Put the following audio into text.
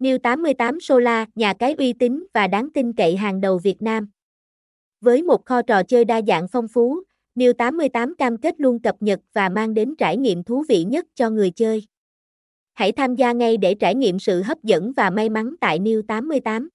New 88 Solar, nhà cái uy tín và đáng tin cậy hàng đầu Việt Nam. Với một kho trò chơi đa dạng phong phú, New 88 cam kết luôn cập nhật và mang đến trải nghiệm thú vị nhất cho người chơi. Hãy tham gia ngay để trải nghiệm sự hấp dẫn và may mắn tại New 88.